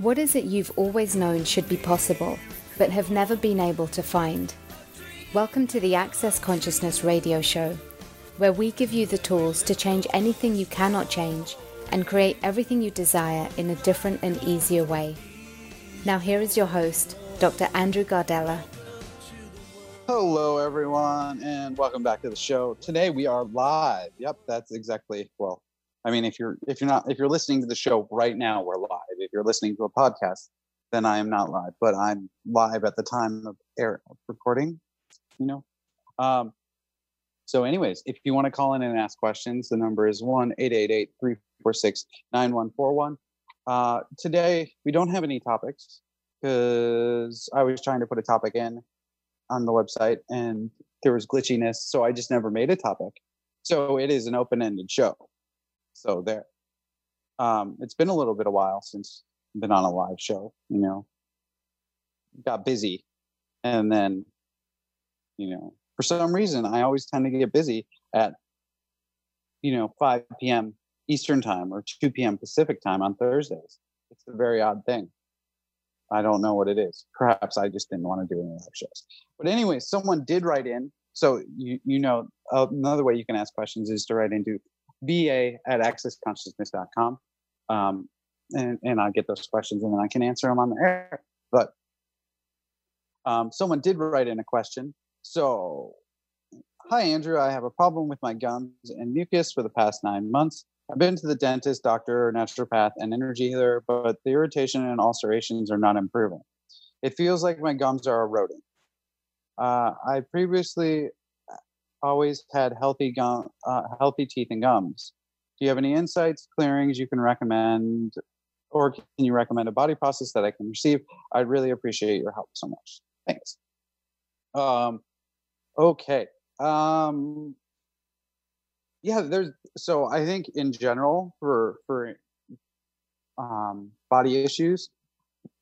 What is it you've always known should be possible, but have never been able to find? Welcome to the Access Consciousness radio show, where we give you the tools to change anything you cannot change and create everything you desire in a different and easier way. Now, here is your host, Dr. Andrew Gardella. Hello, everyone, and welcome back to the show. Today we are live. Yep, that's exactly well. I mean, if you're if you're not if you're listening to the show right now, we're live. If you're listening to a podcast, then I am not live, but I'm live at the time of air recording. You know. Um, so, anyways, if you want to call in and ask questions, the number is one eight eight eight three four six nine one four one. Uh, today we don't have any topics because I was trying to put a topic in on the website and there was glitchiness, so I just never made a topic. So it is an open-ended show. So there. Um, it's been a little bit a while since I've been on a live show, you know. Got busy. And then, you know, for some reason I always tend to get busy at, you know, 5 p.m. Eastern time or 2 p.m. Pacific time on Thursdays. It's a very odd thing. I don't know what it is. Perhaps I just didn't want to do any live shows. But anyway, someone did write in. So you you know uh, another way you can ask questions is to write into va at accessconsciousness.com. Um, and, and I get those questions and then I can answer them on the air. But um, someone did write in a question. So, hi, Andrew. I have a problem with my gums and mucus for the past nine months. I've been to the dentist, doctor, naturopath, and energy healer, but the irritation and ulcerations are not improving. It feels like my gums are eroding. Uh, I previously always had healthy gum, uh, healthy teeth and gums. Do you have any insights, clearings you can recommend, or can you recommend a body process that I can receive? I'd really appreciate your help so much. Thanks. Um, okay. Um, yeah, there's so I think in general for for um, body issues,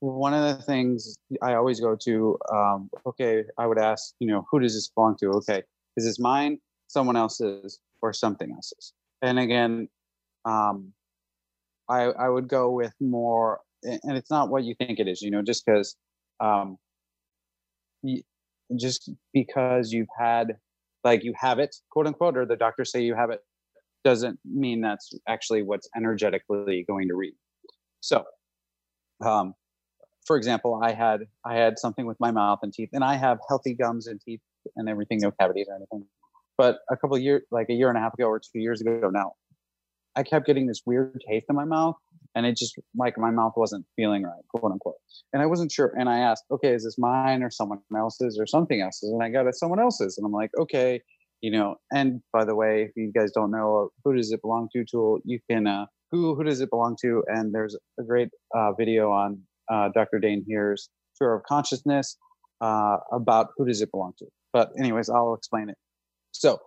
one of the things I always go to, um, okay, I would ask, you know, who does this belong to? Okay, is this mine, someone else's, or something else's? And again, um, I I would go with more, and it's not what you think it is, you know, just because, um, just because you've had like you have it, quote unquote, or the doctors say you have it, doesn't mean that's actually what's energetically going to read. So, um, for example, I had I had something with my mouth and teeth, and I have healthy gums and teeth and everything, no cavities or anything. But a couple years, like a year and a half ago or two years ago now, I kept getting this weird taste in my mouth, and it just like my mouth wasn't feeling right, quote unquote. And I wasn't sure. And I asked, okay, is this mine or someone else's or something else's? And I got it someone else's, and I'm like, okay, you know. And by the way, if you guys don't know who does it belong to tool, you can uh, who who does it belong to? And there's a great uh, video on uh, Dr. Dain Heer's tour of consciousness uh, about who does it belong to. But anyways, I'll explain it. So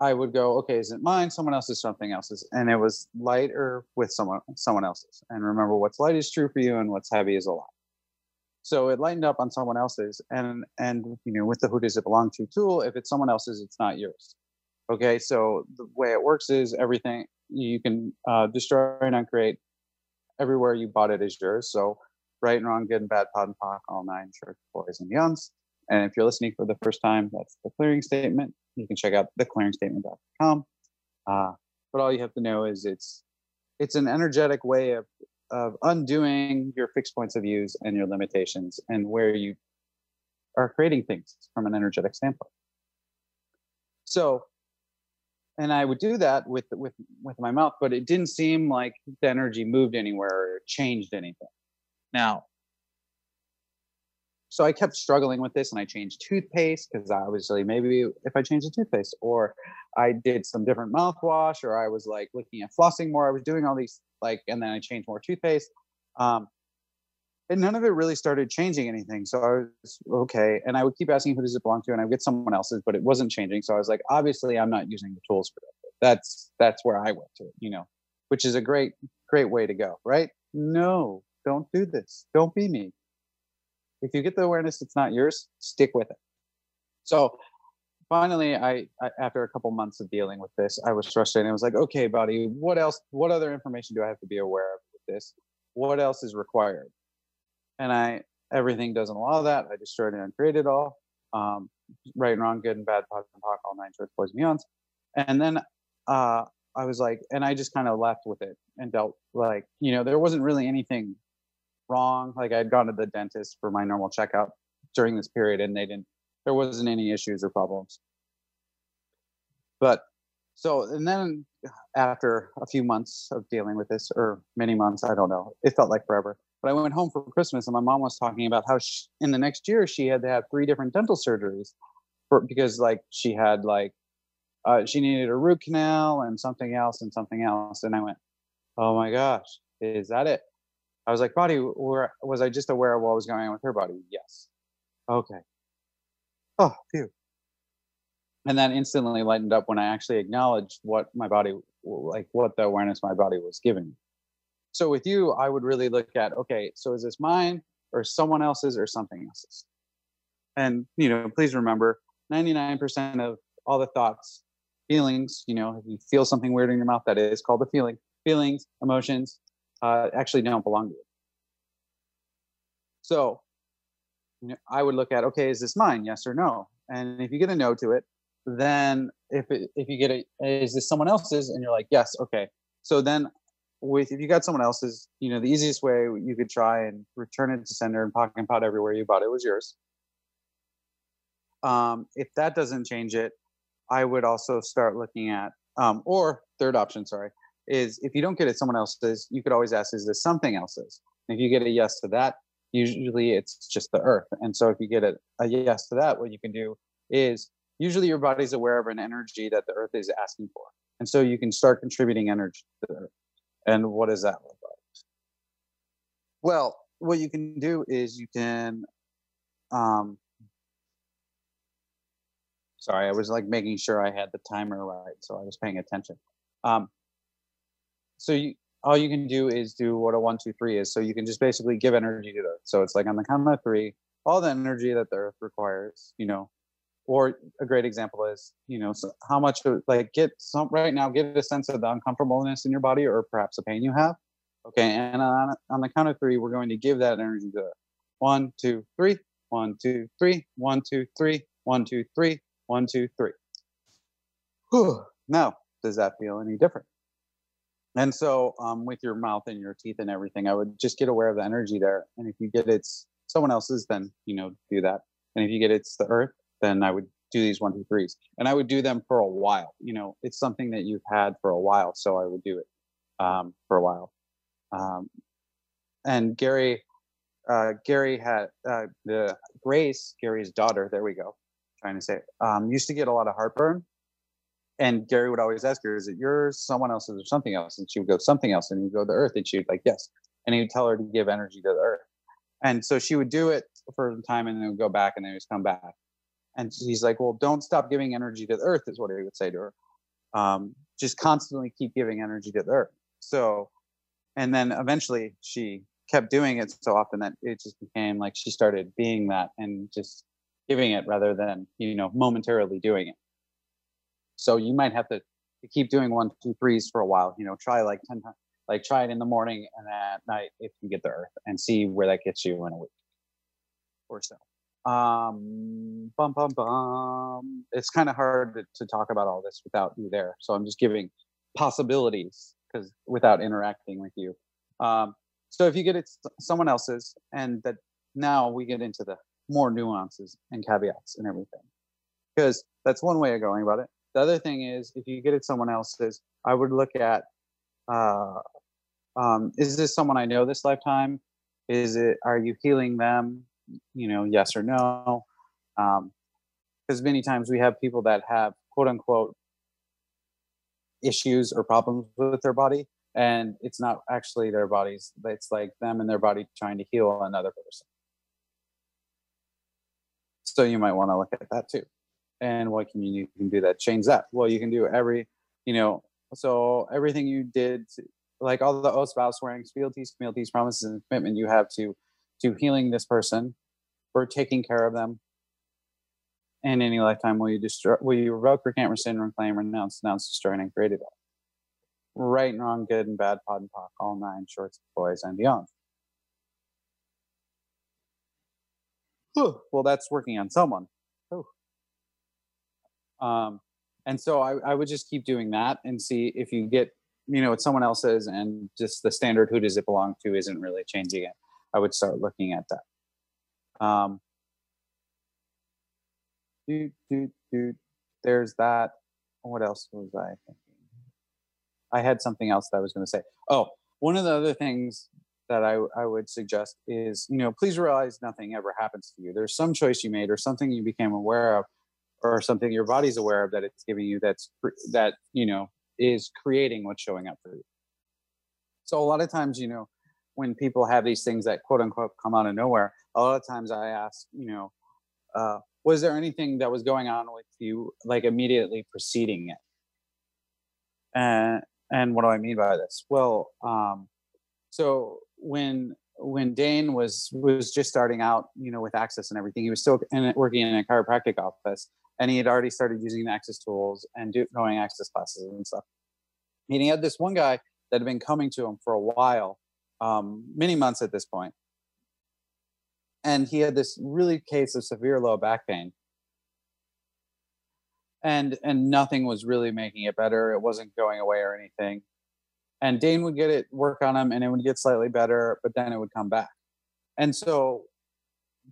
I would go, okay, is it mine? Someone else's, something else's, and it was light or with someone someone else's. And remember, what's light is true for you, and what's heavy is a lie. So it lightened up on someone else's, and and you know, with the who does it belong to tool, if it's someone else's, it's not yours. Okay, so the way it works is everything you can uh, destroy and uncreate everywhere you bought it is yours. So right and wrong, good and bad, POD and POC, all nine shorts, boys and beyonds. And if you're listening for the first time, that's the clearing statement. You can check out theclearingstatement.com. Uh, but all you have to know is it's it's an energetic way of of undoing your fixed points of views and your limitations and where you are creating things from an energetic standpoint. So, and I would do that with with with my mouth, but it didn't seem like the energy moved anywhere or changed anything. Now, so I kept struggling with this and I changed toothpaste because obviously maybe if I changed the toothpaste or I did some different mouthwash or I was like looking at flossing more, I was doing all these like, and then I changed more toothpaste. Um, and none of it really started changing anything. So I was okay. And I would keep asking who does it belong to, and I would get someone else's, but it wasn't changing. So I was like, obviously I'm not using the tools for that. That's that's where I went to, you know, which is a great, great way to go, right? No, don't do this. Don't be me if you get the awareness it's not yours stick with it so finally I, I, after a couple months of dealing with this i was frustrated i was like okay buddy what else what other information do i have to be aware of with this. What else is required? And I everything doesn't allow that. I destroyed and created all. Um, right and wrong, good and bad, POD and POC, all nine shorts, boys and beyonds. And then uh, I was like, and I just kind of left with it and dealt like, you know, there wasn't really anything wrong. Like I had gone to the dentist for my normal checkup during this period, and they didn't. There wasn't any issues or problems. But so, and then after a few months of dealing with this, or many months, I don't know, it felt like forever. But I went home for Christmas, and my mom was talking about how she, in the next year she had to have three different dental surgeries, for because like she had like uh, she needed a root canal and something else and something else. And I went, oh my gosh, is that it? I was like, body, where was I just aware of what was going on with her body? Yes. Okay. Oh, phew. And that instantly lightened up when I actually acknowledged what my body, like what the awareness my body was giving. So with you, I would really look at, okay, so is this mine or someone else's or something else's? And, you know, please remember 99% of all the thoughts, feelings, you know, if you feel something weird in your mouth, that is called a feeling. Feelings, emotions, uh, actually don't belong to you. So you know, I would look at, okay, is this mine? Yes or no? And if you get a no to it, then if it, if you get a, is this someone else's? And you're like, yes, okay. So then with if you got someone else's, you know, the easiest way you could try and return it to sender and pocket and POD everywhere you bought it was yours. Um, if that doesn't change it, I would also start looking at, um, or third option, sorry, is if you don't get it someone else's, you could always ask, is this something else's? And if you get a yes to that, usually it's just the earth. And so if you get a, a yes to that, what you can do is usually your body's aware of an energy that the earth is asking for. And so you can start contributing energy to the earth. And what does that look like? Well, what you can do is you can um, sorry i was like making sure i had the timer right so i was paying attention um, so you all you can do is do what a one two three is. So you can just basically give energy to the so it's like on the count of three all the energy that the earth requires you know or a great example is you know so how much like get some right now get a sense of the uncomfortableness in your body or perhaps the pain you have. Okay and on, on the count of three we're going to give that energy to one two three one two three one two three one two three one two three. Whew. now does that feel any different and so um, with your mouth and your teeth and everything i would just get aware of the energy there and if you get it's someone else's then you know do that. And if you get it's the earth then i would do these one two threes. And i would do them for a while you know it's something that you've had for a while so i would do it um, for a while. Um, and gary uh, gary had uh, the grace gary's daughter there we go trying to say um, used to get a lot of heartburn and Gary would always ask her, "Is it yours, someone else's, or something else?" And she would go, "Something else," and he'd go, to "The Earth," and she would like, "Yes," and he'd tell her to give energy to the Earth, and so she would do it for a time, and then would go back, and then he'd come back, and he's like, "Well, don't stop giving energy to the Earth," is what he would say to her. Um, just constantly keep giving energy to the Earth. So, and then eventually she kept doing it so often that it just became like she started being that and just giving it rather than you know momentarily doing it so you might have to, keep doing one two threes for a while you know try like 10 times like try it in the morning and at night if you get the earth and see where that gets you in a week or so. Um bum bum bum. It's kind of hard to, to talk about all this without you there. So i'm just giving possibilities because without interacting with you. Um so if you get it someone else's and that now we get into the more nuances and caveats and everything. Because that's one way of going about it the other thing is if you get it someone else's i would look at uh, um, is this someone i know this lifetime? Is it are you healing them you know yes or no? Because um, many times we have people that have quote unquote issues or problems with their body and it's not actually their bodies it's like them and their body trying to heal another person. So you might want to look at that too. And what can you, you can do that change that? Well, you can do every, you know, so everything you did, like all the oaths, vows, swearings, fealties, fealties, promises, and commitment you have to to healing this person, for taking care of them. In any lifetime, will you destroy? Will you revoke, recant, rescind, reclaim, renounce, denounce, destroy, and create it all? right and wrong, good and bad, POD and POC, all nine shorts, boys and beyond. Well, that's working on someone. Um, and so I, I would just keep doing that and see if you get, you know, what someone else says and just the standard who does it belong to isn't really changing it. I would start looking at that. Um, do, do, do, there's that. What else was I thinking? I had something else that I was going to say. Oh, one of the other things that I, I would suggest is, you know, please realize nothing ever happens to you. There's some choice you made or something you became aware of or something your body's aware of that it's giving you that's that you know is creating what's showing up for you. So a lot of times you know when people have these things that quote unquote come out of nowhere a lot of times i ask you know uh, was there anything that was going on with you like immediately preceding it? And and what do i mean by this? Well um so when when Dain was was just starting out, you know, with Access and everything, he was still in, working in a chiropractic office, and he had already started using access tools and do, going access classes and stuff. And he had this one guy that had been coming to him for a while, um, many months at this point. and he had this really case of severe low back pain, and and nothing was really making it better. It wasn't going away or anything. And Dain would get it work on him, and it would get slightly better, but then it would come back. And so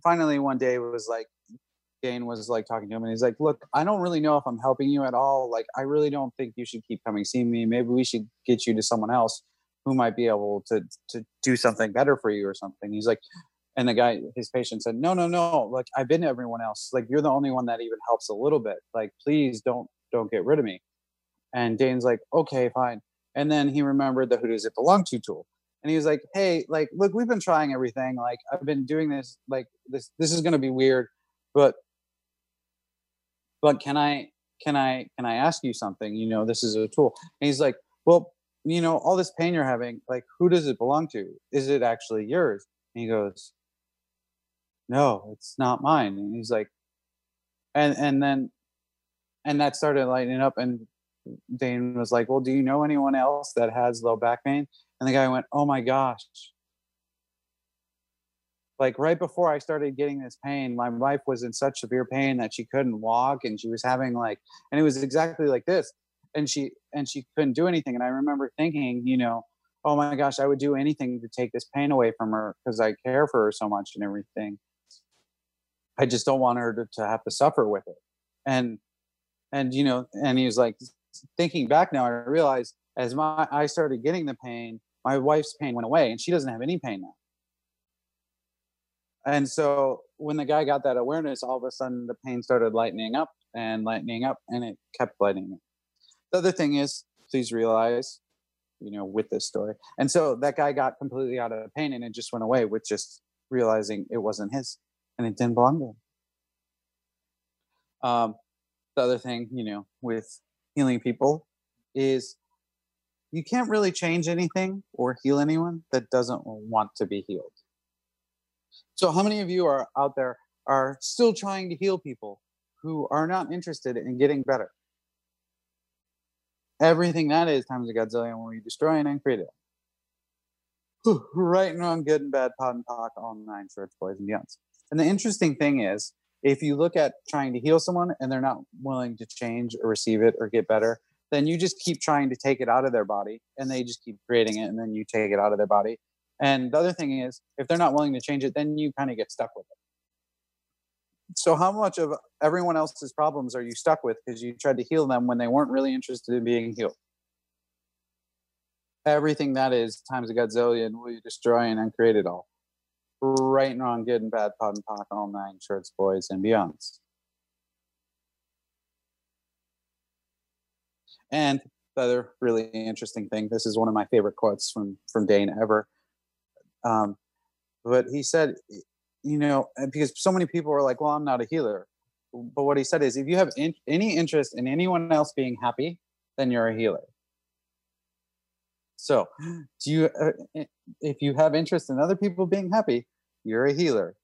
finally one day it was like Dain was like talking to him and he's like, Look, I don't really know if I'm helping you at all. Like, I really don't think you should keep coming see me. Maybe we should get you to someone else who might be able to to do something better for you or something. He's like, and the guy, his patient said, No, no, no. Like, I've been to everyone else. Like, you're the only one that even helps a little bit. Like, please don't don't get rid of me. And Dain's like, Okay, fine. And then he remembered the who does it belong to tool. And he was like, Hey, like, look, we've been trying everything. Like, I've been doing this, like this, this is gonna be weird, but but can I can I can I ask you something? You know, this is a tool. And he's like, well, you know, all this pain you're having, like, who does it belong to? Is it actually yours? And he goes, no, it's not mine. And he's like, and and then and that started lighting up and Dain was like, well, do you know anyone else that has low back pain? And the guy went, oh my gosh, like right before I started getting this pain, my wife was in such severe pain that she couldn't walk and she was having like, and it was exactly like this. And she, and she couldn't do anything. And I remember thinking, you know, oh my gosh, I would do anything to take this pain away from her because I care for her so much and everything. I just don't want her to, to have to suffer with it. And, and, you know, and he was like, thinking back now, I realized as my, I started getting the pain, my wife's pain went away and she doesn't have any pain now and so when the guy got that awareness, all of a sudden the pain started lightening up and lightening up, and it kept lightening up. The other thing is, please realize, you know, with this story, and so that guy got completely out of pain, and it just went away with just realizing it wasn't his and it didn't belong to him. Um, the other thing, you know, with healing people is you can't really change anything or heal anyone that doesn't want to be healed. So, how many of you are out there are still trying to heal people who are not interested in getting better? Everything that is times a godzillion when we destroy and create it. right and wrong, good and bad, POD and POC, all nine shorts, boys and beyonds. And the interesting thing is, if you look at trying to heal someone and they're not willing to change or receive it or get better, then you just keep trying to take it out of their body and they just keep creating it and then you take it out of their body and the other thing is, if they're not willing to change it, then you kind of get stuck with it. So, how much of everyone else's problems are you stuck with because you tried to heal them when they weren't really interested in being healed? Everything that is times a godzillion will you destroy and uncreate it all. Right and wrong, good and bad, POD and POC, all nine shorts, boys and beyonds. And the other really interesting thing, this is one of my favorite quotes from from Dain ever. Um, but he said, you know, because so many people are like, well, I'm not a healer. But what he said is, if you have in, any interest in anyone else being happy, then you're a healer. So, do you, uh, if you have interest in other people being happy, you're a healer.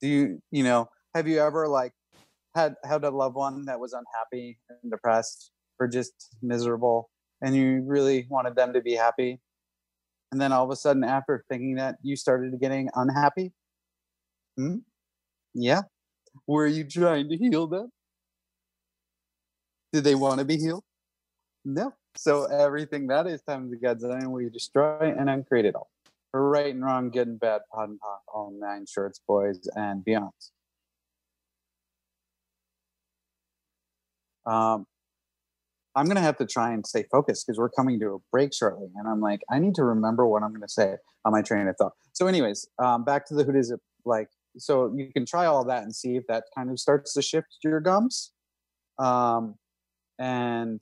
Do you, you know, have you ever like had had a loved one that was unhappy and depressed or just miserable, and you really wanted them to be happy. And then all of a sudden, after thinking that, you started getting unhappy. Hmm? Yeah. Were you trying to heal them? Did they want to be healed? No. So everything that is times the Godzilla, we destroy and uncreate it all. Right and wrong, good and bad, POD and POC, all nine shorts, boys, and beyond. Um, I'm gonna have to try and stay focused because we're coming to a break shortly, and I'm like, I need to remember what I'm gonna say on my train of thought. So, anyways, um, back to the who does it like. So you can try all that and see if that kind of starts to shift your gums, um, and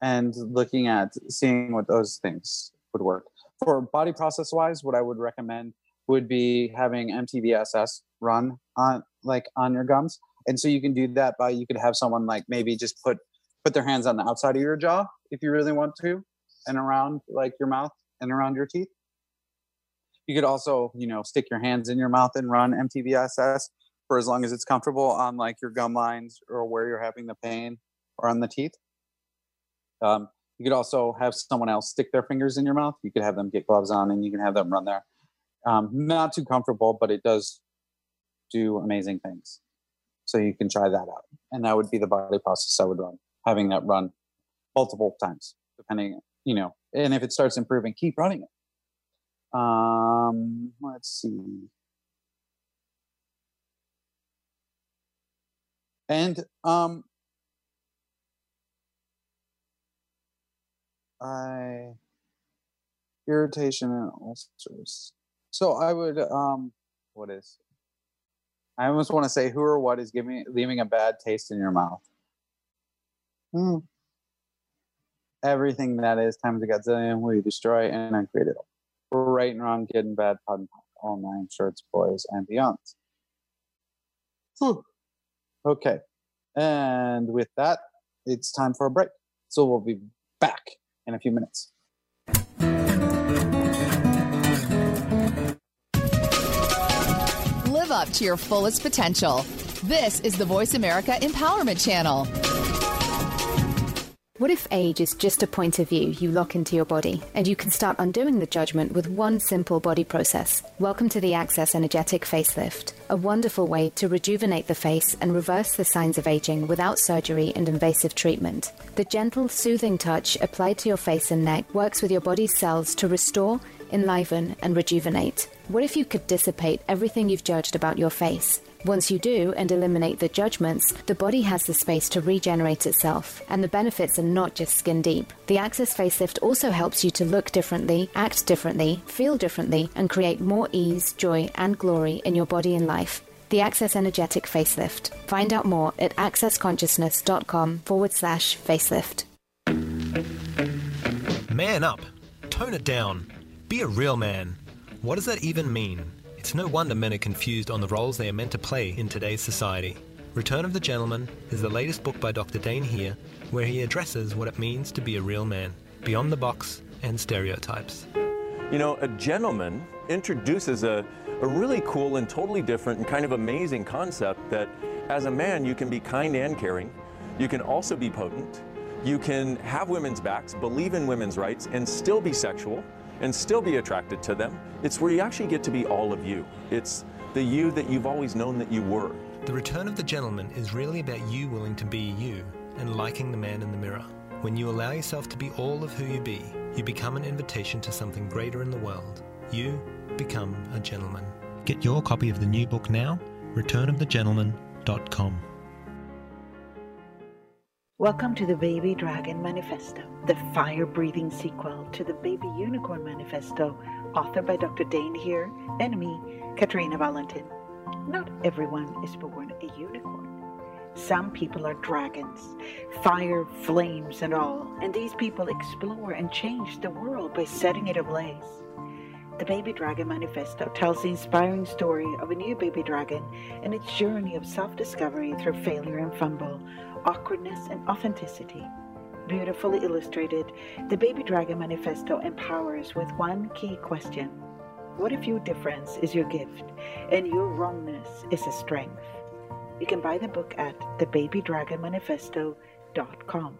and looking at seeing what those things would work for body process wise. What I would recommend would be having MTVSS run on like on your gums, and so you can do that by you could have someone like maybe just put put their hands on the outside of your jaw if you really want to and around like your mouth and around your teeth. You could also you know stick your hands in your mouth and run mtvss for as long as it's comfortable on like your gum lines or where you're having the pain or on the teeth. Um, you could also have someone else stick their fingers in your mouth. You could have them get gloves on and you can have them run there. Um, not too comfortable but it does do amazing things. So you can try that out. And that would be the body process i would run having that run multiple times, depending, you know, and if it starts improving, keep running it. Um, let's see. And um, I irritation and ulcers. So I would um, what is? I almost want to say who or what is giving leaving a bad taste in your mouth. Hmm. Everything that is times a gazillion we destroy and uncreate it all. Right and wrong, good and bad, POD and POC, all nine shorts, boys, and beyonds. Whew. Okay. And with that, it's time for a break. So we'll be back in a few minutes. Live up to your fullest potential. This is the Voice America Empowerment Channel. What if age is just a point of view you lock into your body and you can start undoing the judgment with one simple body process? Welcome to the Access Energetic Facelift, a wonderful way to rejuvenate the face and reverse the signs of aging without surgery and invasive treatment. The gentle, soothing touch applied to your face and neck works with your body's cells to restore, enliven, and rejuvenate. What if you could dissipate everything you've judged about your face? Once you do and eliminate the judgments, the body has the space to regenerate itself, and the benefits are not just skin deep. The Access Facelift also helps you to look differently, act differently, feel differently, and create more ease, joy, and glory in your body and life. The Access Energetic Facelift. Find out more at accessconsciousness.com forward slash facelift. Man up. Tone it down. Be a real man. What does that even mean? It's no wonder men are confused on the roles they are meant to play in today's society. Return of the Gentleman is the latest book by Dr. Dain Heer, where he addresses what it means to be a real man, beyond the box and stereotypes. You know, a gentleman introduces a, a really cool and totally different and kind of amazing concept that as a man you can be kind and caring, you can also be potent, you can have women's backs, believe in women's rights, and still be sexual and still be attracted to them. It's where you actually get to be all of you. It's the you that you've always known that you were. The Return of the Gentleman is really about you willing to be you and liking the man in the mirror. When you allow yourself to be all of who you be, you become an invitation to something greater in the world. You become a gentleman. Get your copy of the new book now, returnofthegentleman.com. Welcome to the Baby Dragon Manifesto, the fire breathing sequel to the Baby Unicorn Manifesto, authored by Dr. Dain Heer and me, Katarina Wallentin. Not everyone is born a unicorn. Some people are dragons, fire, flames, and all, and these people explore and change the world by setting it ablaze. The Baby Dragon Manifesto tells the inspiring story of a new baby dragon and its journey of self discovery through failure and fumble, awkwardness and authenticity. Beautifully illustrated, the Baby Dragon Manifesto empowers with one key question What if your difference is your gift and your wrongness is a strength? You can buy the book at thebabydragonmanifesto.com.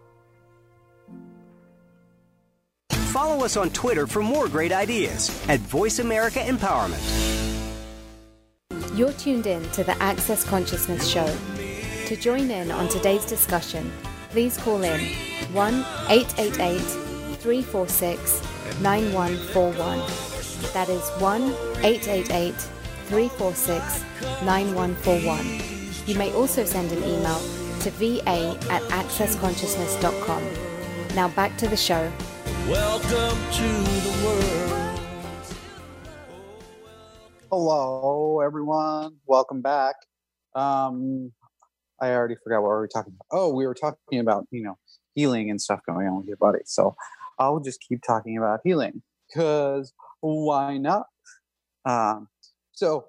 Follow us on Twitter for more great ideas at Voice America Empowerment. You're tuned in to the Access Consciousness Show. To join in on today's discussion, please call in 1 888 346 9141. That is 1 888 346 9141. You may also send an email to va at accessconsciousness.com. Now back to the show. Welcome to the world. Hello, everyone. Welcome back. Um, I already forgot what we were talking about. Oh, we were talking about you know healing and stuff going on with your body. So I'll just keep talking about healing because why not? Um, so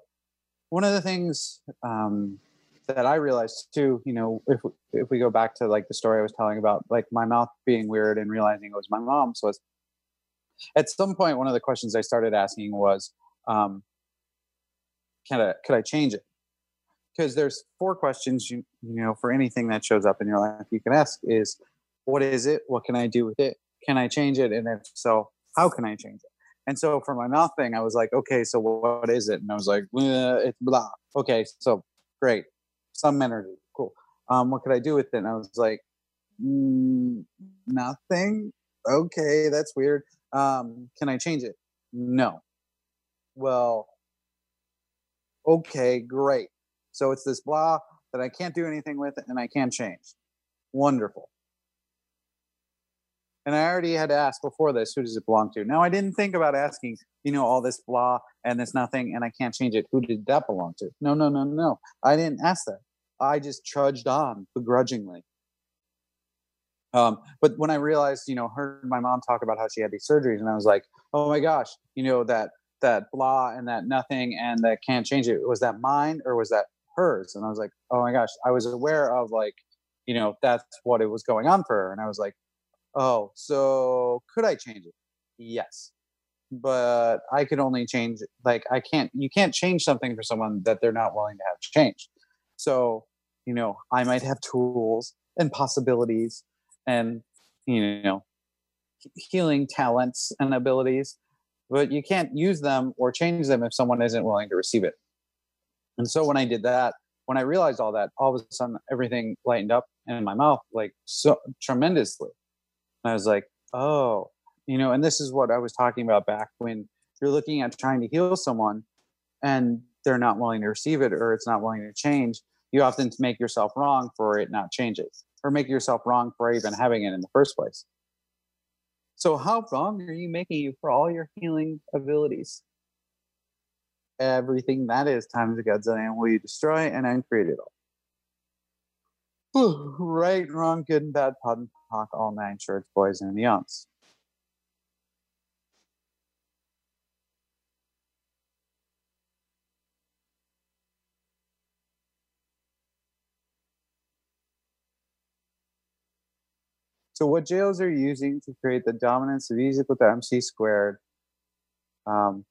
one of the things um, that I realized too, you know, if if we go back to like the story I was telling about, like my mouth being weird and realizing it was my mom's, was at some point one of the questions I started asking was, um, "Can I could I change it?" Because there's four questions you you know for anything that shows up in your life you can ask is, "What is it? What can I do with it? Can I change it? And if so, how can I change it?" And so for my mouth thing, I was like, "Okay, so what is it?" And I was like, "It's blah." Okay, so great some energy. Cool. Um, what could I do with it? And I was like, mm, nothing. Okay, that's weird. Um, can I change it? No. Well, okay, great. So it's this blah that I can't do anything with and I can't change. Wonderful. And I already had to ask before this, who does it belong to? Now I didn't think about asking, you know, all this blah and this nothing and I can't change it. Who did that belong to? No, no, no, no. I didn't ask that. I just trudged on begrudgingly. Um, but when I realized, you know, heard my mom talk about how she had these surgeries, and I was like, oh my gosh, you know, that that blah and that nothing and that can't change it. Was that mine or was that hers? And I was like, oh my gosh, I was aware of like, you know, that's what it was going on for her. And I was like, oh, so could I change it? Yes. But I could only change like I can't you can't change something for someone that they're not willing to have changed. So, you know, I might have tools and possibilities and, you know, healing talents and abilities, but you can't use them or change them if someone isn't willing to receive it. And so when I did that, when I realized all that, all of a sudden everything lightened up in my mouth like so tremendously. And I was like, oh, you know, and this is what I was talking about back when you're looking at trying to heal someone and they're not willing to receive it or it's not willing to change, you often make yourself wrong for it not changing or make yourself wrong for even having it in the first place. So, how wrong are you making you for all your healing abilities? Everything that is times a godzillion will you destroy and uncreate it all. right, wrong, good and bad, POD and POC, all nine shorts, boys and beyonds. So what jails are using to create the dominance of E is equal to MC squared? Um,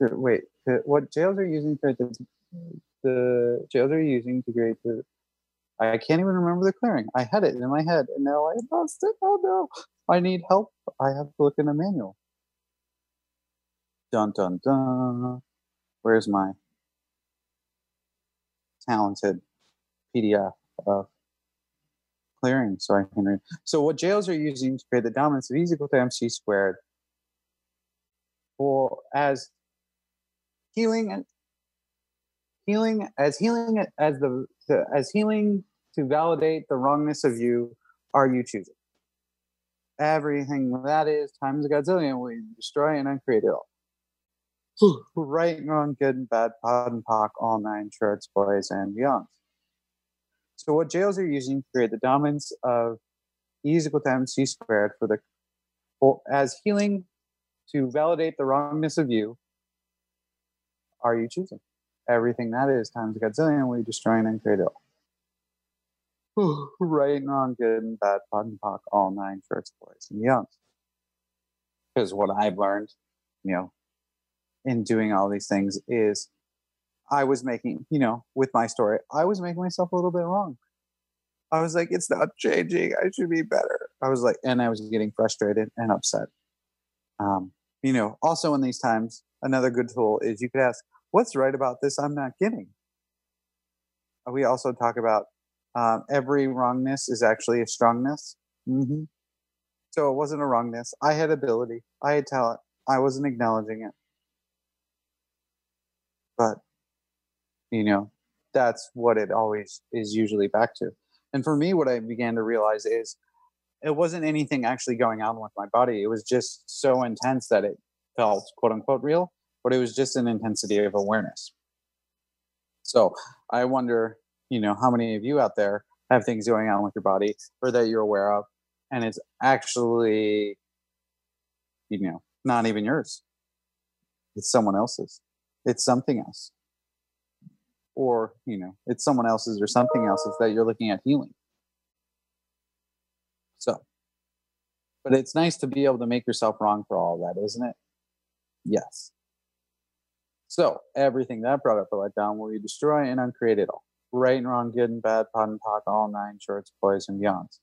wait, what jails are using to create the, the jails are using to create the I can't even remember the clearing. I had it in my head and now I lost it. Oh no. I need help. I have to look in a manual. Dun dun dun. Where's my talented PDF of clearing so I can read. So what jails are using to create the dominance of E is equal to MC squared for as healing and healing as healing as the, the as healing to validate the wrongness of you are you choosing. Everything that is times a godzillion we destroy and uncreate it all. right and wrong, good and bad, POD and POC, all nine shorts, boys and beyond. So what jails are using to create the dominance of E is equal to MC squared for the as healing to validate the wrongness of you are you choosing? Everything that is times a godzillion, we destroy and create it all. right and wrong, good and bad, POD and POC, all nine shorts, boys and beyonds. Because what I've learned, you know, in doing all these things is I was making, you know, with my story, I was making myself a little bit wrong. I was like, it's not changing. I should be better. I was like, and I was getting frustrated and upset. Um, you know, also in these times, another good tool is you could ask, what's right about this I'm not getting? We also talk about um, every wrongness is actually a strongness. Mm-hmm. So it wasn't a wrongness. I had ability, I had talent, I wasn't acknowledging it. But, you know, that's what it always is usually back to. And for me, what I began to realize is it wasn't anything actually going on with my body. It was just so intense that it felt quote unquote real, but it was just an intensity of awareness. So I wonder, you know, how many of you out there have things going on with your body or that you're aware of, and it's actually, you know, not even yours. It's someone else's. It's something else. Or, you know, it's someone else's or something else's that you're looking at healing. So, but it's nice to be able to make yourself wrong for all that, isn't it? Yes. So, everything that brought up or let down will you destroy and uncreate it all. Right and wrong, good and bad, POD and POC, all nine shorts, boys, and beyonds.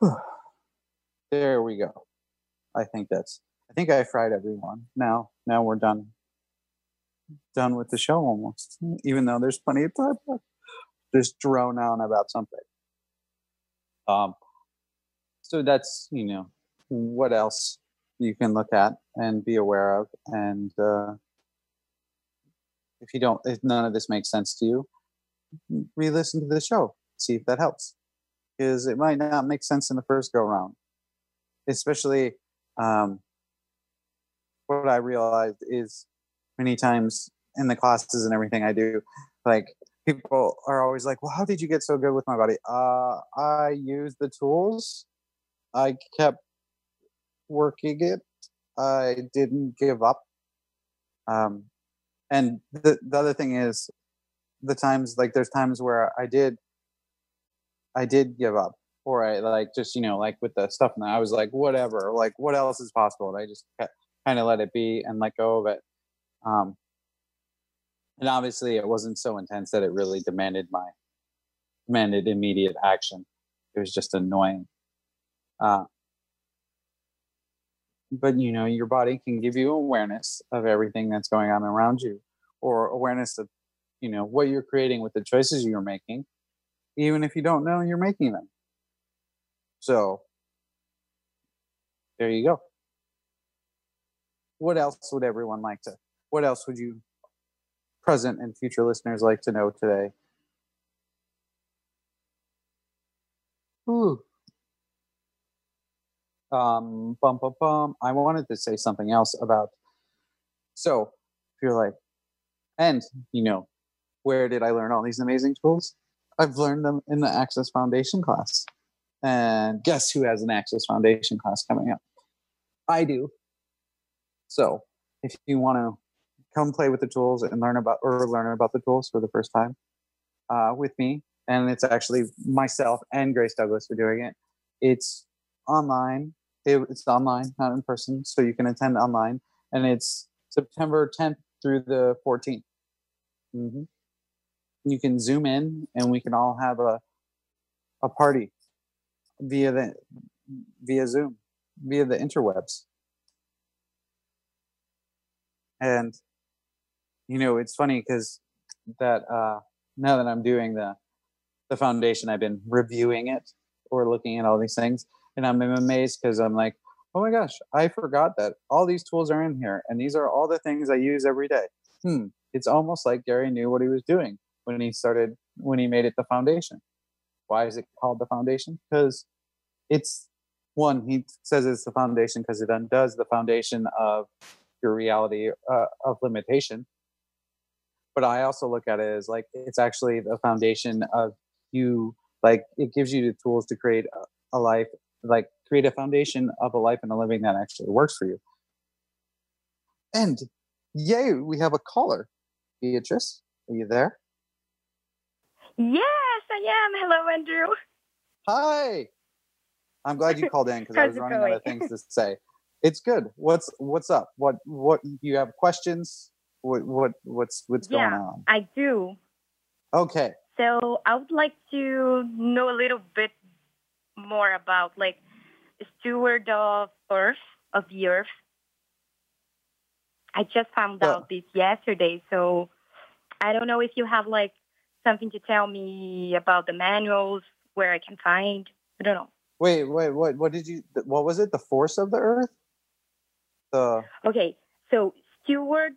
there we go. I think that's. I think I fried everyone. Now, now we're done. Done with the show almost. Even though there's plenty of time left, just drone on about something. Um. So that's you know what else you can look at and be aware of, and uh, if you don't, if none of this makes sense to you, re-listen to the show. See if that helps because it might not make sense in the first go round. Especially um, what I realized is many times in the classes and everything I do, like people are always like, "Well, how did you get so good with my body?" Uh, I used the tools. I kept working it. I didn't give up. Um, and the the other thing is, the times like there's times where I did I did give up, or I like just you know like with the stuff, and I was like, whatever, like what else is possible? And I just kind of let it be and let go of it. Um, and obviously, it wasn't so intense that it really demanded my demanded immediate action. It was just annoying. Uh, but you know, your body can give you awareness of everything that's going on around you, or awareness of you know what you're creating with the choices you're making even if you don't know you're making them. So there you go. What else would everyone like to? What else would you, present and future listeners, like to know today? Ooh. Um, bum, bum, bum. I wanted to say something else about. So, if you're like, and you know, where did I learn all these amazing tools? I've learned them in the Access Foundation class. And guess who has an Access Foundation class coming up? I do. So if you want to come play with the tools and learn about or learn about the tools for the first time uh, with me, and it's actually myself and Grace Douglas are doing it. It's online. It, it's online, not in person, so you can attend online, and it's September 10th through the 14th. Mm-hmm you can zoom in and we can all have a a party via the via Zoom, via the interwebs. And you know, it's funny because that uh now that I'm doing the the foundation, I've been reviewing it or looking at all these things, and I'm amazed because I'm like, oh my gosh, I forgot that all these tools are in here, and these are all the things I use every day. Hmm, it's almost like Gary knew what he was doing when he started when he made it the foundation. Why is it called the foundation? Because it's one. He says it's the foundation because it undoes the foundation of your reality uh, of limitation. But I also look at it as like it's actually the foundation of you. Like it gives you the tools to create a, life, like create a foundation of a life and a living that actually works for you. And yay, we have a caller. Beatrice, are you there? Yes, I am. Hello, Andrew. Hi. I'm glad you called in because I was running going? out of things to say. It's good. What's what's up? What what do you have questions? What what what's what's yeah, going on? I do. Okay. So I would like to know a little bit more about like steward of Earth of the Earth. I just found Yeah. out this yesterday, so I don't know if you have like something to tell me about the manuals where I can find. I don't know. Wait, wait, what what did you what was it? The force of the earth? The Okay, so steward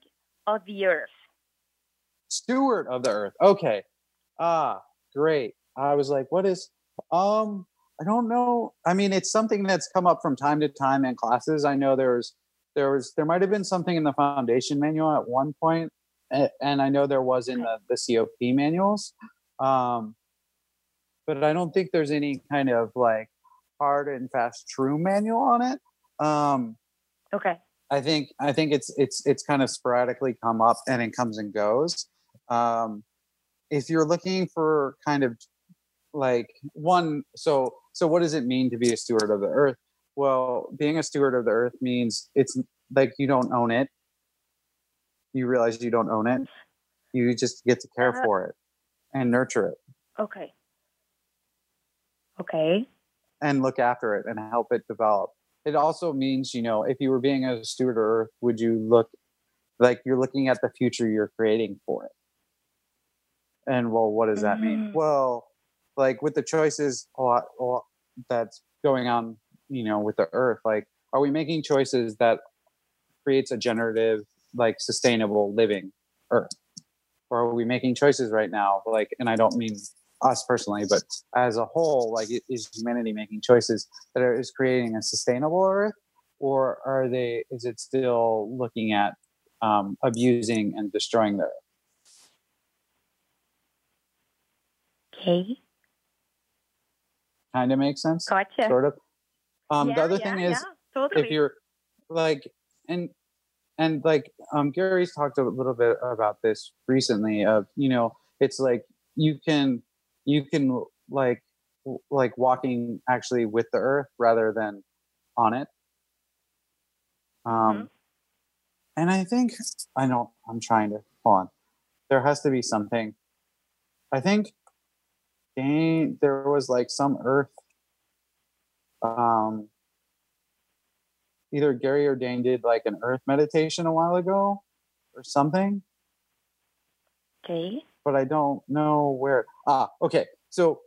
of the Earth. steward of the earth. Okay. Ah, great. I was like, what is um I don't know. I mean, it's something that's come up from time to time in classes. I know there's there was there might have been something in the foundation manual at one and I know there was in the, the COP manuals. Um but I don't think there's any kind of like hard and fast true manual on it. Um Okay. I think I think it's it's it's kind of sporadically come up and it comes and goes. Um, if you're looking for kind of like one, so so what does it mean to be a steward of the earth? Well, being a steward of the earth means it's like you don't own it. You realize you don't own it. You just get to care Uh, for it and nurture it Okay. Okay. and look after it and help it develop. It also means, you know, if you were being a steward of Earth, would you look like you're looking at the future you're creating for it? And well, what does that mean? Mhm. Well, like with the choices a lot, a lot that's going on, you know, with the Earth, like, are we making choices that creates a generative, like sustainable living Earth? Or are we making choices right now, like, and I don't mean us personally, but as a whole, like, is humanity making choices that are, is creating a sustainable Earth, or are they? Is it still looking at um, abusing and destroying the Earth? Okay. Kind of makes sense. Gotcha. Sort of. Um, yeah, the other yeah, thing is, yeah, totally. if you're like and and like um gary's talked a little bit about this recently of you know it's like you can you can like like walking actually with the earth rather than on it um Mhm. and i think i know i'm trying to hold on there has to be something i think Dain, there was like some earth um either Gary or Dain did like an earth meditation a while ago or something, okay. But I don't know where. Ah, okay. So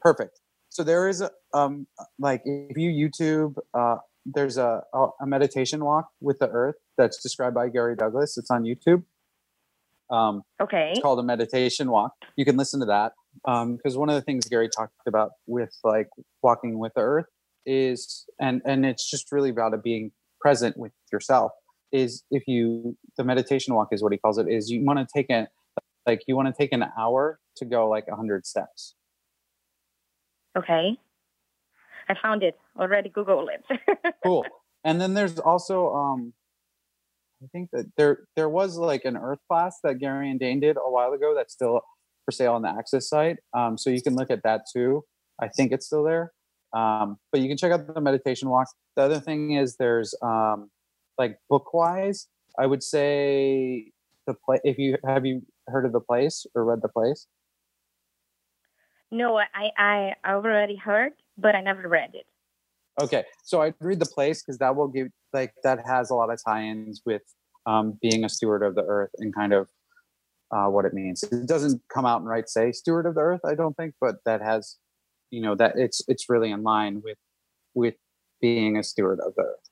perfect. So there is a um like if you YouTube uh there's a a meditation walk with the earth that's described by Gary Douglas. It's on YouTube. Um Okay. it's called a meditation walk. You can listen to that because one of the things Gary talked about with like walking with the earth is, and and it's just really about it being present with yourself. Is if you the meditation walk is what he calls it. Is you want to take a like you want to take an hour to go like a hundred steps. Okay. I found it already. Google it. Cool. and then there's also um I think that there there was like an earth class that Gary and Dain did a while ago that's still for sale on the Access site. Um, so you can look at that too. I think it's still there. Um, but you can check out the meditation walk. The other thing is there's um, like book wise, I would say the play. If you have you heard of the place or read the place? no, I, I I already heard, but I never read it. Okay, so I'd read the place because that will give like that has a lot of tie-ins with um, being a steward of the earth and kind of uh, what it means. It doesn't come out and right say steward of the earth, I don't think, but that has, you know, that it's it's really in line with with being a steward of the earth.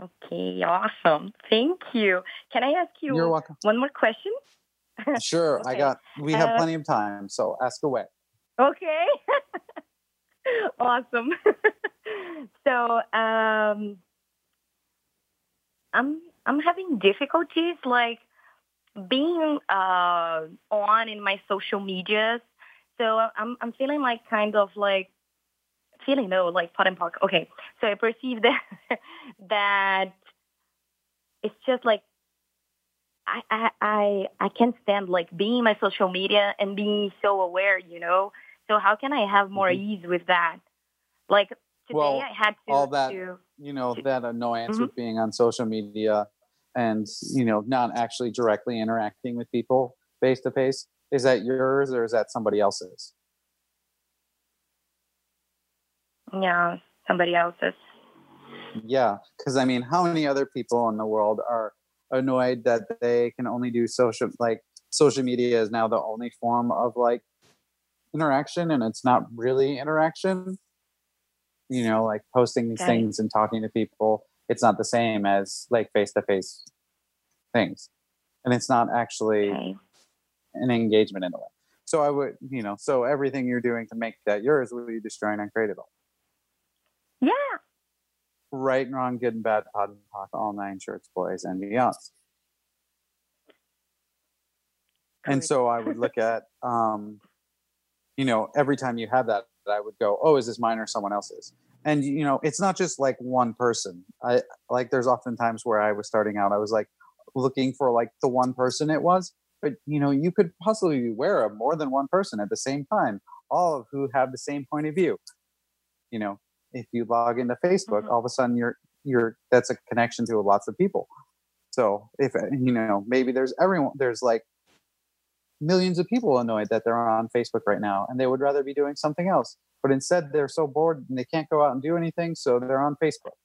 Okay, awesome. Thank you. Can I ask you You're welcome. one more question? Sure, I got. We have Uh, plenty of time, so ask away. Okay. awesome. so um I'm I'm having difficulties like being uh on in my social medias. So I'm I'm feeling like kind of like feeling though, like pot and park. Okay. So I perceive that that it's just like I, I I I can't stand like being in my social media and being so aware, you know. So how can I have more ease with that? Like today, Mm-hmm. Well, I had to. all that to you know that annoyance Mhm. with being on social media and you know not actually directly interacting with people face to face is that yours or is that somebody else's Yeah, somebody else's. yeah because i mean how many other people in the world are annoyed that they can only do social like social media is now the only form of like interaction and it's not really interaction? You know like posting these Right. things and talking to people it's not the same as like face to face things. And it's not actually an engagement in a way. So i would you know so everything you're doing to make that yours will be destroying uncreatable Yeah. right and wrong good and bad POD and POC all nine shorts boys and beyonds. And so i would look at um you know every time you have that i would go oh is this mine or someone else's? And you know it's not just like one person. I like there's often times where i was starting out i was like looking for like the one person it was but you know you could possibly be aware of more than one person at the same time all of who have the same point of view you know if you log into facebook Mhm. all of a sudden you're you're that's a connection to lots of people so if you know maybe there's everyone there's like millions of people annoyed that they're on facebook right now and they would rather be doing something else but instead they're so bored and they can't go out and do anything so they're on facebook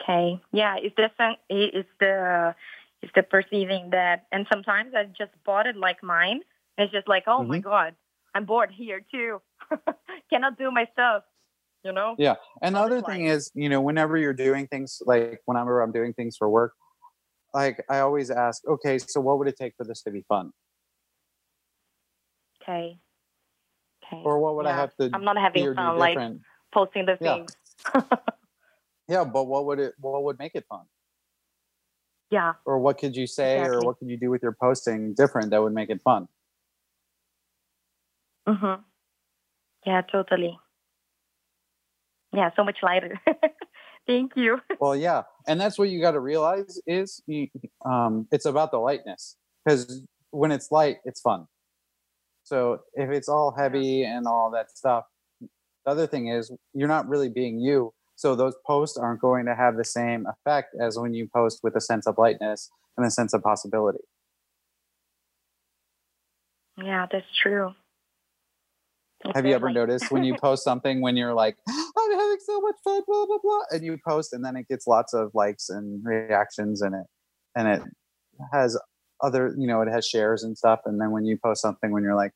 Okay. Yeah, it's the sen- it's the it's the perceiving that, and sometimes I just bought it like mine. It's just like, oh my Mhm. god, I'm bored here too. Cannot do myself. You know. Yeah. And the other thing is, you know, whenever you're doing things like whenever I'm doing things for work, like I always ask, okay, so what would it take for this to be fun? Okay. Okay. Or what would I have to I'm not having fun like posting the things. Yeah, but what would it what would make it fun? yeah. Or what could you say or what could you do with your posting different that would make it fun? Mhm. Yeah, totally. Yeah, so much lighter. Thank you. Well, yeah, and that's what you got to realize is you, um, it's about the lightness because when it's light, it's fun. So if it's all heavy and all that stuff, the other thing is you're not really being you. So those posts aren't going to have the same effect as when you post with a sense of lightness and a sense of possibility. Yeah, that's true. It's Have you ever noticed when you post something when you're like, I'm having so much fun, blah blah blah, and you post and then it gets lots of likes and reactions and it and it has other, you know, it has shares and stuff. And then when you post something when you're like,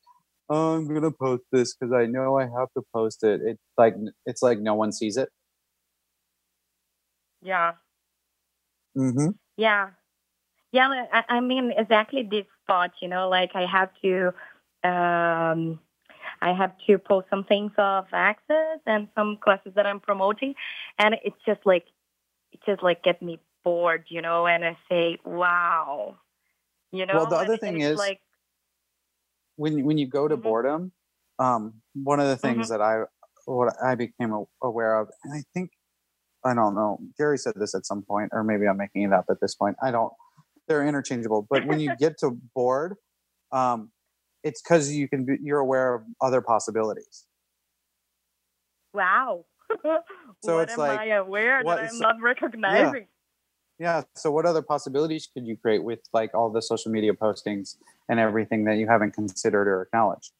oh, I'm gonna post this because I know I have to post it, it's like it's like no one sees it. Yeah. Mm-hmm. Yeah. Yeah, I, I mean exactly this thought, you know, like I have to um I have to post some things of access and some classes that I'm promoting and it's just like it just like get me bored, you know, and I say, Wow. You know, Well, the other it- thing and is- like when when you go to Mhm. boredom, um, one of the things that I what I became aware of, and I think I don't know, Gary said this at some point, or maybe I'm making it up at this point. I don't. They're interchangeable, but when you get to bored, um, it's because you can be, you're aware of other possibilities. wow. So what it's am like, I aware what that I'm not recognizing? Yeah. So what other possibilities could you create with like all the social media postings and everything that you haven't considered or acknowledged?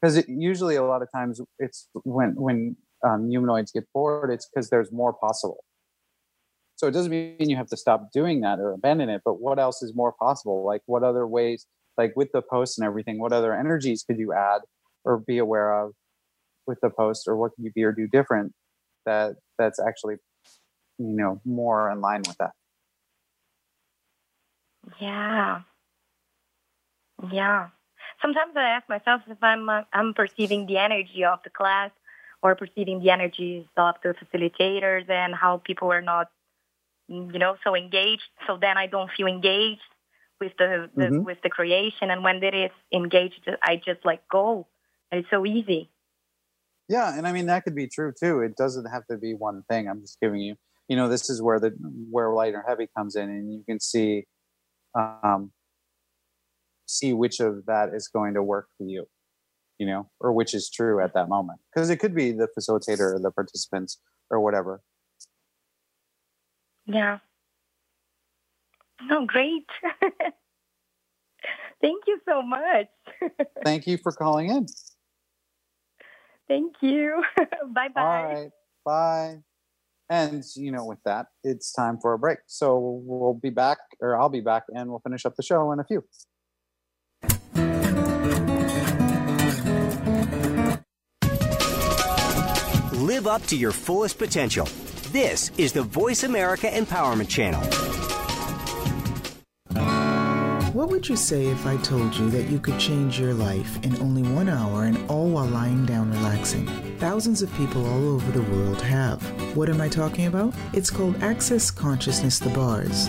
because it, usually a lot of times it's when when um, humanoids get bored it's because there's more possible so it doesn't mean you have to stop doing that or abandon it but what else is more possible like what other ways like with the posts and everything what other energies could you add or be aware of with the post or what can you be or do different that that's actually you know more in line with that Yeah. Yeah. Sometimes I ask myself if I'm uh, I'm perceiving the energy of the class or perceiving the energies of the facilitators and how people are not, you know, so engaged. So then I don't feel engaged with the, the Mhm. with the creation. And when it is engaged, I just like go. And it's so easy. Yeah, and I mean that could be true too. It doesn't have to be one thing. I'm just giving you, you know, this is where the where light or heavy comes in, and you can see, um, see which of that is going to work for you. you know, or which is true at that moment. Because it could be the facilitator or the participants or whatever. Yeah. No, great. Thank you so much. Thank you for calling in. Thank you. bye bye. All right. Bye. And, you know, with that, it's time for a break. So we'll be back, or I'll be back, and we'll finish up the show in a few. Live up to your fullest potential. This is the Voice America Empowerment Channel. What would you say if I told you that you could change your life in only one hour and all while lying down relaxing? Thousands of people all over the world have. What am I talking about? It's called Access Consciousness The Bars.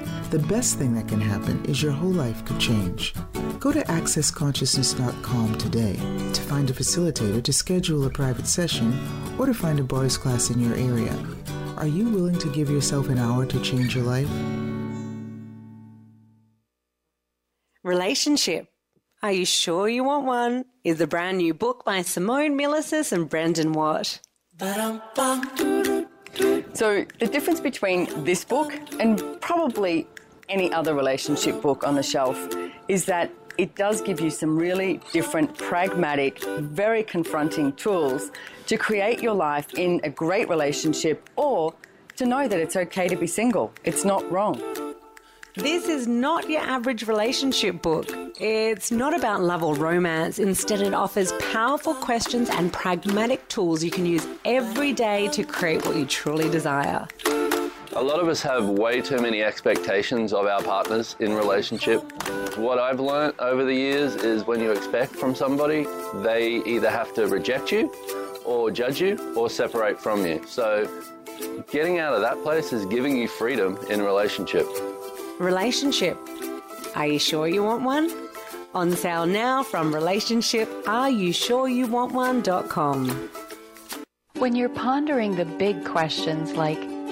The best thing that can happen is your whole life could change. Go to accessconsciousness.com today to find a facilitator to schedule a private session or to find a Bars class in your area. Are you willing to give yourself an hour to change your life? Relationship. Are you sure you want one? Is the brand new book by Simone Milasas and Brendan Watt. So, the difference between this book and probably any other relationship book on the shelf is that it does give you some really different, pragmatic, very confronting tools to create your life in a great relationship or to know that it's okay to be single. It's not wrong. This is not your average relationship book. It's not about love or romance. Instead, it offers powerful questions and pragmatic tools you can use every day to create what you truly desire. A lot of us have way too many expectations of our partners in relationship. What I've learned over the years is when you expect from somebody, they either have to reject you or judge you or separate from you. So getting out of that place is giving you freedom in relationship. Relationship. Are you sure you want one? On sale now from relationship relationshipareyousureyouwantone.com. When you're pondering the big questions like,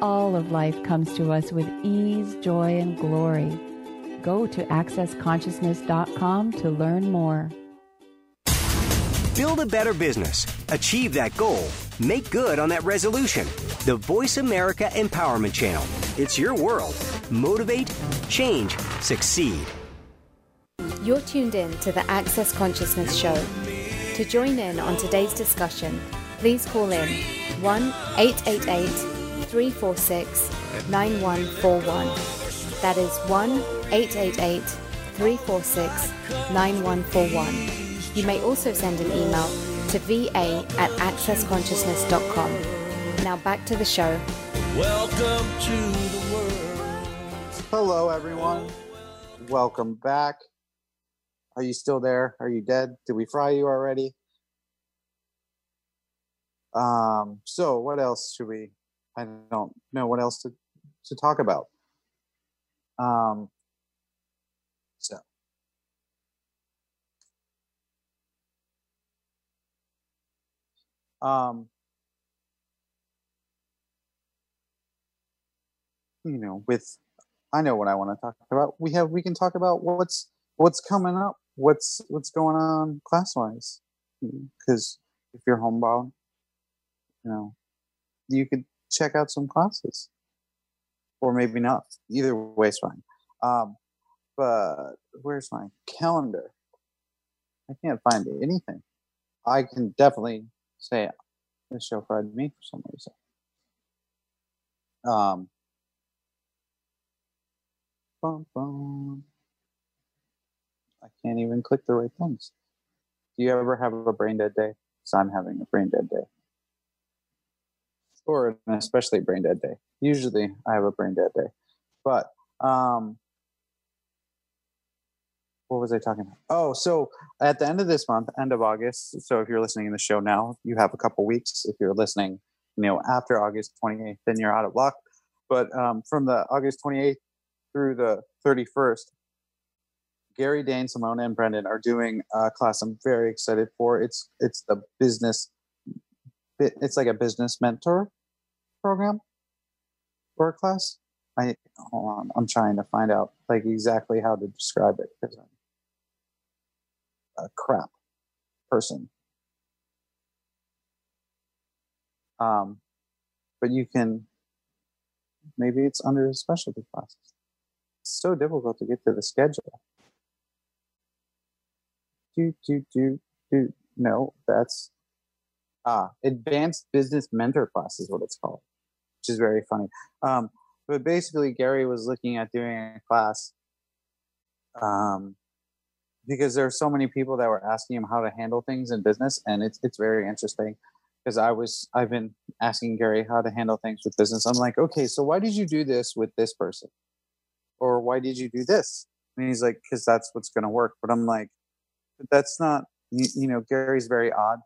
All of life comes to us with ease, joy, and glory. Go to AccessConsciousness.com to learn more. Build a better business, achieve that goal, make good on that resolution. The Voice America Empowerment Channel. It's your world. Motivate, change, succeed. You're tuned in to the Access Consciousness Show. To join in on today's discussion, please call in 1 888 346 9141. That is 1 888 346 9141. You may also send an email to va at accessconsciousness.com. Now back to the show. Welcome to the world. Hello, everyone. Welcome back. Are you still there? Are you dead? Did we fry you already? Um, so what else should we I don't know what else to, to talk about. Um so um you know with I know what I want to talk about. We have we can talk about what's what's coming up, what's what's going on class wise. Because if you're homebound, you know, you could check out some classes, or maybe not. Either way is fine. Um, but where's my calendar? I can't find anything. I can definitely say this show fried me for some reason. Um, bum, bum. I can't even click the right things. Do you ever have a brain dead day? Because I'm having a brain dead day. Or an especially brain dead day. Usually I have a brain dead day. But um what was I talking about? Oh, so at the end of this month, end of August. So if you're listening in the show now, you have a couple weeks. If you're listening, you know, after August 28th, then you're out of luck. But um, from the August 28th through the 31st, Gary, Dain, Simone, and Brendan are doing a class I'm very excited for. It's it's the business. It's like a business mentor program or a class. I hold on. I'm trying to find out like exactly how to describe it because I'm a crap person. Um, but you can maybe it's under specialty classes. It's so difficult to get to the schedule. Do do do do no, that's ah advanced business mentor class is what it's called, is very funny. Um, but basically, Gary was looking at doing a class um, because there are so many people that were asking him how to handle things in business, and it's it's very interesting. Because I was I've been asking Gary how to handle things with business. I'm like, okay, so why did you do this with this person, or why did you do this? And he's like, because that's what's going to work. But I'm like, that's not you, you know Gary's very odd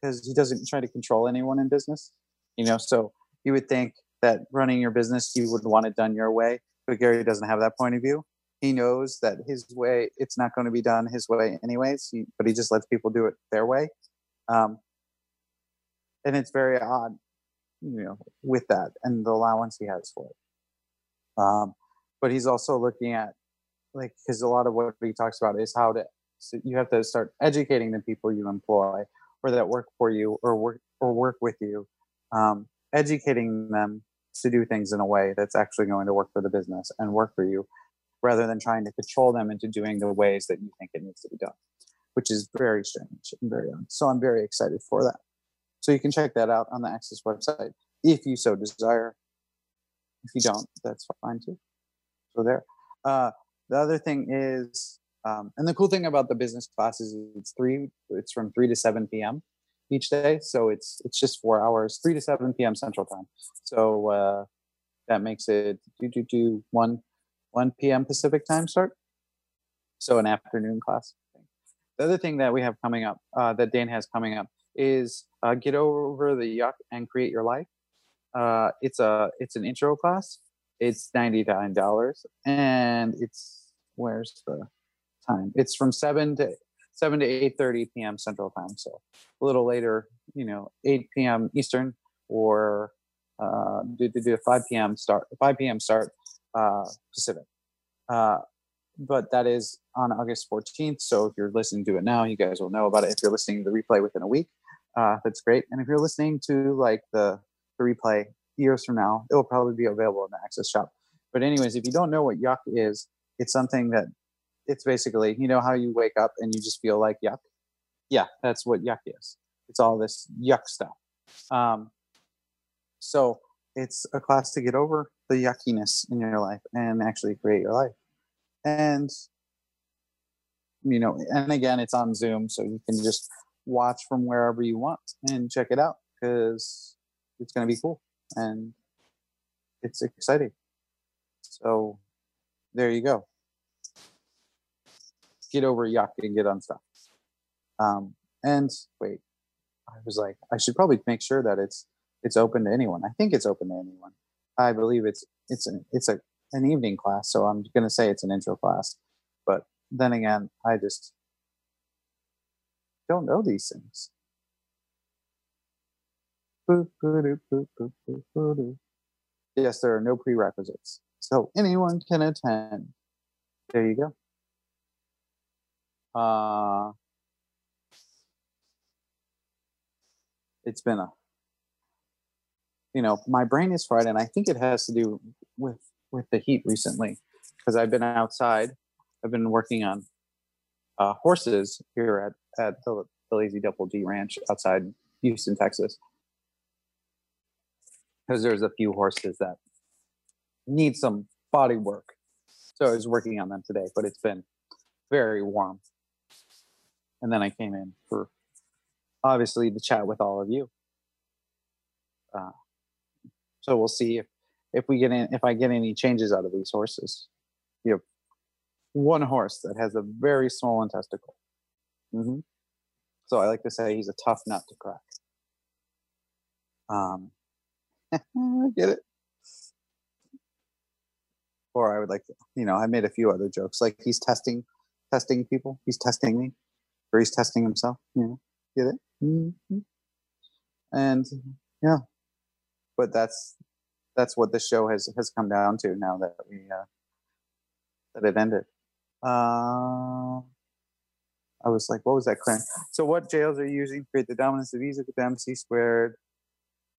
because he doesn't try to control anyone in business. You know, so you would think that running your business you would want it done your way, but Gary doesn't have that point of view. He knows that his way it's not going to be done his way anyways he, but he just lets people do it their way. Um, and it's very odd you know with that and the allowance he has for it. Um, but he's also looking at like because a lot of what he talks about is how to so you have to start educating the people you employ or that work for you or work or work with you. Um, educating them to do things in a way that's actually going to work for the business and work for you rather than trying to control them into doing the ways that you think it needs to be done, which is very strange and very. So I'm very excited for that. So you can check that out on the Access website if you so desire. If you don't, that's fine too. So there. Uh, the other thing is, um, and the cool thing about the business classes is it's three. It's from three to seven p.m. each day, so it's it's just four hours, three to seven p.m. Central Time. So uh, that makes it do do do one 1 p.m. Pacific time start. So an afternoon class. The other thing that we have coming up, uh, that Dan has coming up, is uh, get over the yuck and create your life. Uh, it's a it's an intro class. It's ninety nine dollars, and it's where's the time? It's from seven to seven to eight thirty p.m. Central Time. So a little later, you know, eight p.m. Eastern or uh, do, do, do a 5 p.m. start, 5 p.m. start uh, Pacific. Uh, but that is on August 14th. So if you're listening to it now, you guys will know about it. If you're listening to the replay within a week, uh, that's great. And if you're listening to like the, the replay years from now, it will probably be available in the Access shop. But anyways, if you don't know what yuck is, it's something that it's basically, you know how you wake up and you just feel like yuck? Yeah, that's what yuck is. It's all this yuck stuff. Um, so it's a class to get over the yuckiness in your life and actually create your life. And you know, and again, it's on Zoom, so you can just watch from wherever you want and check it out because it's going to be cool and it's exciting. So there you go. Get over yuck and get unstuck. Um, and wait, I was like, I should probably make sure that it's it's open to anyone. I think it's open to anyone. I believe it's it's an it's a an evening class, so I'm to say it's an intro class. But then again, I just don't know these things. Yes, there are no prerequisites. so anyone can attend. There you go. Uh, it's been a, you know, my brain is fried, and I think it has to do with with the heat recently, because I've been outside. I've been working on uh, horses here at at the, the Lazy Double D Ranch outside Houston, Texas, because there's a few horses that need some body work. So I was working on them today, but it's been very warm. And then I came in for obviously the chat with all of you. Uh, so we'll see if if we get in if I get any changes out of these horses. You have one horse that has a very small intesticle. hmm So I like to say he's a tough nut to crack. Um, get it? Or I would like to, you know, I made a few other jokes like he's testing, testing people. He's testing me, or he's testing himself. You know, get it? hmm And yeah, but that's that's what the show has has come down to now that we uh, that it ended. Uh, I was like, what was that claim? So, what jails are you using to create the dominance of E is equal to MC squared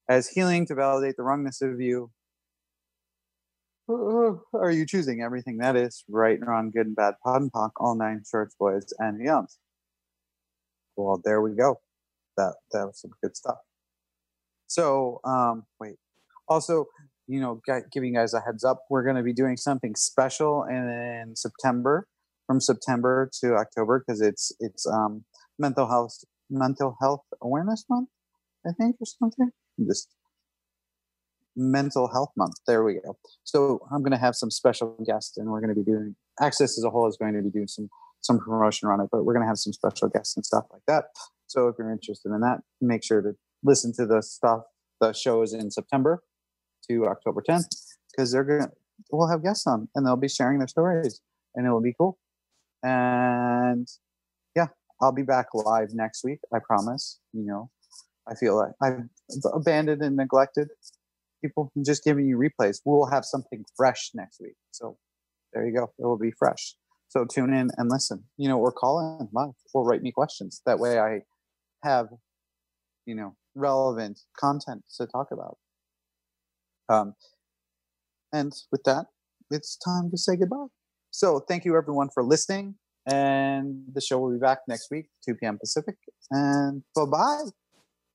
as healing to validate the wrongness of you? Are you choosing everything that is right and wrong, good and bad, POD and POC, all nine shorts, boys, and beyonds? Well, there we go. That that was some good stuff. So, um, wait. Also, you know, giving you guys a heads up, we're going to be doing something special in September, from September to October, because it's it's um, mental health mental health awareness month, I think, or something. Just mental health month. There we go. So I'm going to have some special guests, and we're going to be doing Access as a whole is going to be doing some some promotion around it, but we're going to have some special guests and stuff like that. So if you're interested in that, make sure to listen to the stuff. The show is in September to October 10th because they're gonna we'll have guests on and they'll be sharing their stories and it will be cool. And yeah, I'll be back live next week. I promise. You know, I feel like I've abandoned and neglected people and just giving you replays. We'll have something fresh next week. So there you go. It will be fresh. So tune in and listen. You know, or call in live or write me questions. That way I have, you know, relevant content to talk about. Um, and with that, it's time to say goodbye. So thank you everyone for listening. And the show will be back next week, 2 p.m. Pacific. And bye bye.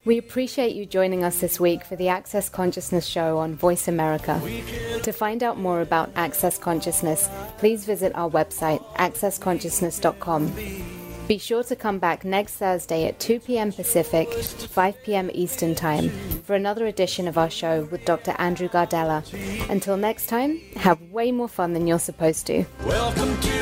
We appreciate you joining us this week for the Access Consciousness Show on Voice America. To find out more about Access Consciousness, please visit our website, accessconsciousness.com. Be sure to come back next Thursday at 2 p.m. Pacific, 5 p.m. Eastern Time for another edition of our show with Dr. Andrew Gardella. Until next time, have way more fun than you're supposed to. Welcome to